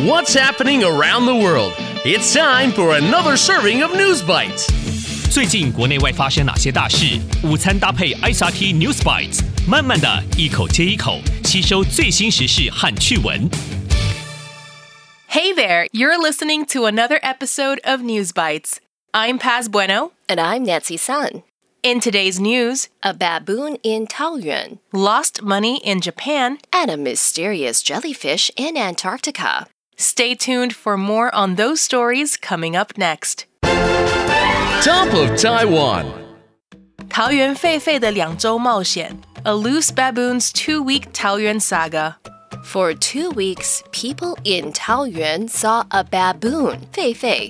What's happening around the world? It's time for another serving of News Bites. 最近国内外发生哪些大事？午餐搭配 ICRT News Bites，慢慢的一口接一口吸收最新时事和趣闻。Hey there, you're listening to another episode of News Bites. I'm Paz Bueno. And I'm Nancy Sun. In today's news, a baboon in Taoyuan, lost money in Japan, and a mysterious jellyfish in Antarctica. Stay tuned for more on those stories coming up next. Top of Taiwan. 桃园狒狒的两周冒险 A Loose Baboon's Two-Week Taoyuan Saga. For two weeks, people in Taoyuan saw a baboon, Fei Fei,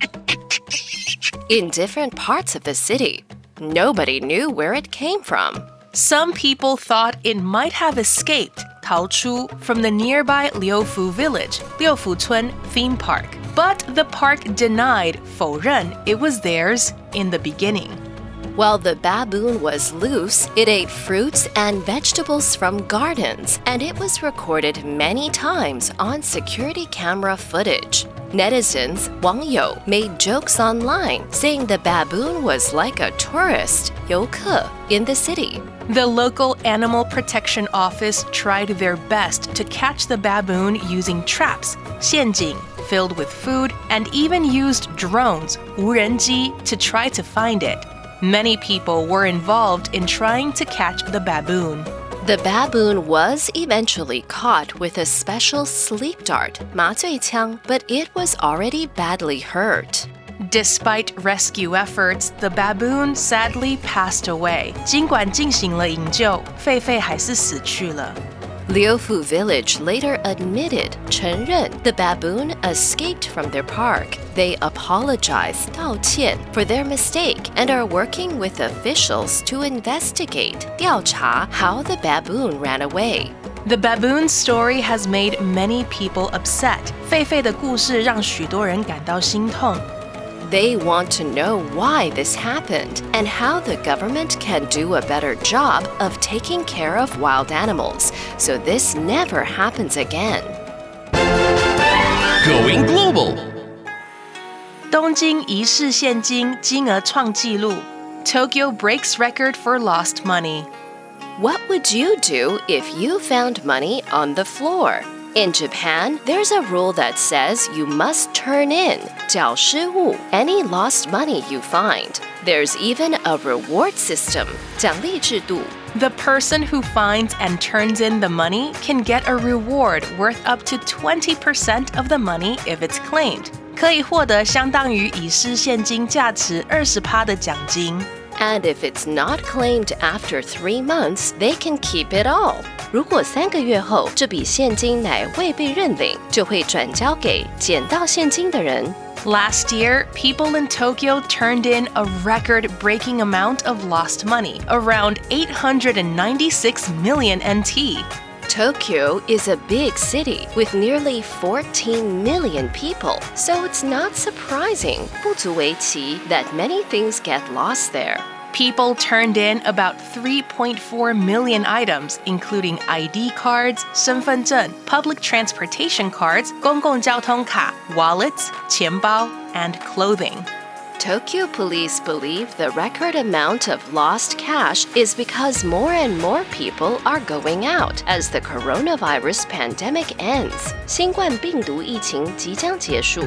in different parts of the city. Nobody knew where it came from. Some people thought it might have escaped Haochu from the nearby Leofoo village, Liufuchun theme park. But the park denied 否认 it was theirs in the beginning. While the baboon was loose, it ate fruits and vegetables from gardens, and it was recorded many times on security camera footage. Netizens, 网友, made jokes online saying the baboon was like a tourist, 游客, in the city. The local animal protection office tried their best to catch the baboon using traps, 陷阱, filled with food, and even used drones, 无人机, to try to find it. Many people were involved in trying to catch the baboon. The baboon was eventually caught with a special sleep dart, 麻醉枪, but it was already badly hurt. Despite rescue efforts, the baboon sadly passed away. 尽管进行了营救，狒狒还是死去了。 Leofoo Village later admitted, 承认 the baboon escaped from their park. They apologized, 道歉 for their mistake and are working with officials to investigate, 调查 how the baboon ran away. The baboon's story has made many people upset. 狒狒的故事让许多人感到心痛。They want to know why this happened and how the government can do a better job of taking care of wild animals so this never happens again. Going global. 东京一世现金金额创纪录。Tokyo breaks record for lost money. What would you do if you found money on the floor? In Japan, there's a rule that says you must turn in 缴失物 any lost money you find. There's even a reward system 奖励制度 The person who finds and turns in the money can get a reward worth up to 20% of the money if it's claimed. 可以获得相当于已失现金价值二十趴的奖金。 And if it's not claimed after three months, they can keep it all. 如果三个月后这笔现金乃未被认领，就会转交给捡到现金的人。 Last year, people in Tokyo turned in a record breaking amount of lost money, around 896 million NT. Tokyo is a big city with nearly 14 million people, so it's not surprising 不足为奇 that many things get lost there. People turned in about 3.4 million items, including ID cards, 身份证, public transportation cards, 公共交通卡, wallets, 钱包, and clothing. Tokyo police believe the record amount of lost cash is because more and more people are going out as the coronavirus pandemic ends. 新冠病毒疫情即将结束。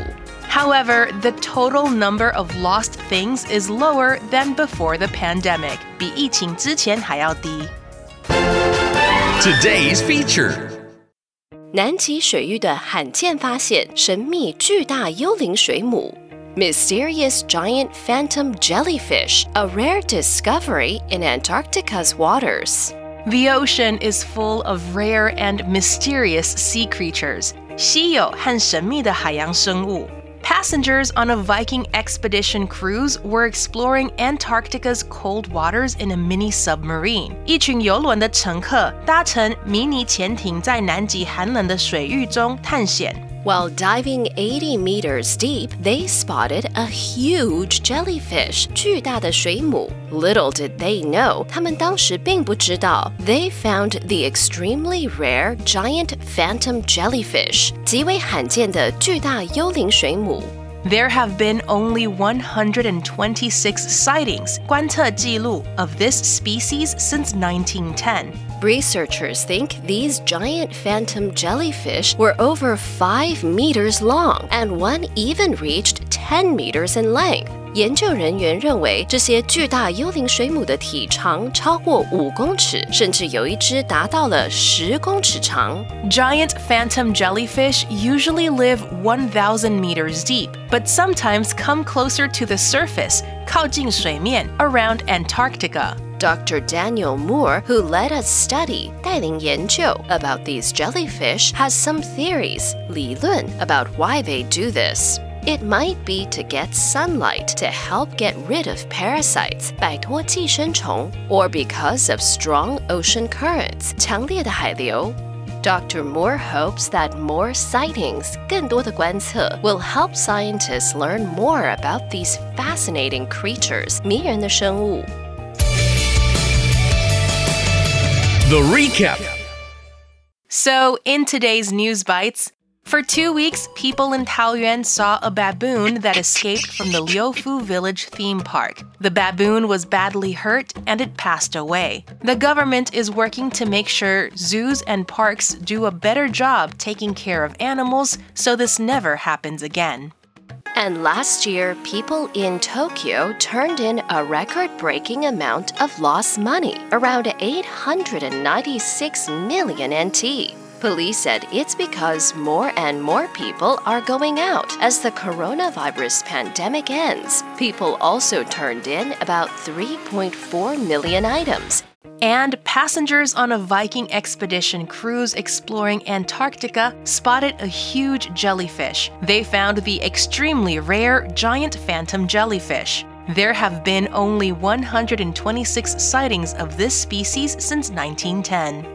However, the total number of lost things is lower than before the pandemic, 比疫情之前还要低。 Today's feature. 南极水域的罕见发现，神秘巨大幽灵水母。 Mysterious giant phantom jellyfish, a rare discovery in Antarctica's waters. The ocean is full of rare and mysterious sea creatures, 稀有和神秘的海洋生物。Passengers on a Viking expedition cruise were exploring Antarctica's cold waters in a mini submarine. 一群游轮的乘客搭乘迷你潜艇在南极寒冷的水域中探险。 While diving 80 meters deep, they spotted a huge jellyfish, 巨大的水母. Little did they know, 他们当时并不知道, they found the extremely rare giant phantom jellyfish, 极为罕见的巨大幽灵水母. There have been only 126 sightings 观测记录 of this species since 1910. Researchers think these giant phantom jellyfish were over 5 meters long, and one even reached 10 meters in length. 研究人员认为，这些巨大幽灵水母的体长超过五公尺，甚至有一只达到了十公尺长。Giant phantom jellyfish usually live 1,000 meters deep, but sometimes come closer to the surface, 靠近水面 around Antarctica. Dr. Daniel Moore, who led a study 带领研究 about these jellyfish, has some theories 理论 about why they do this. It might be to get sunlight to help get rid of parasites 摆脱寄生虫 or because of strong ocean currents 强烈的海流 Dr. Moore hopes that more sightings 更多的观测 will help scientists learn more about these fascinating creatures 迷人的生物 The recap. So, in today's News Bites, for two weeks, people in Taoyuan saw a baboon that escaped from the Leofoo Village theme park. The baboon was badly hurt and it passed away. The government is working to make sure zoos and parks do a better job taking care of animals so this never happens again. And last year, people in Tokyo turned in a record breaking amount of lost money, around 896 million NT. Police said it's because more and more people are going out as the coronavirus pandemic ends. People also turned in about 3.4 million items. And passengers on a Viking expedition cruise exploring Antarctica spotted a huge jellyfish. They found the extremely rare giant phantom jellyfish. There have been only 126 sightings of this species since 1910.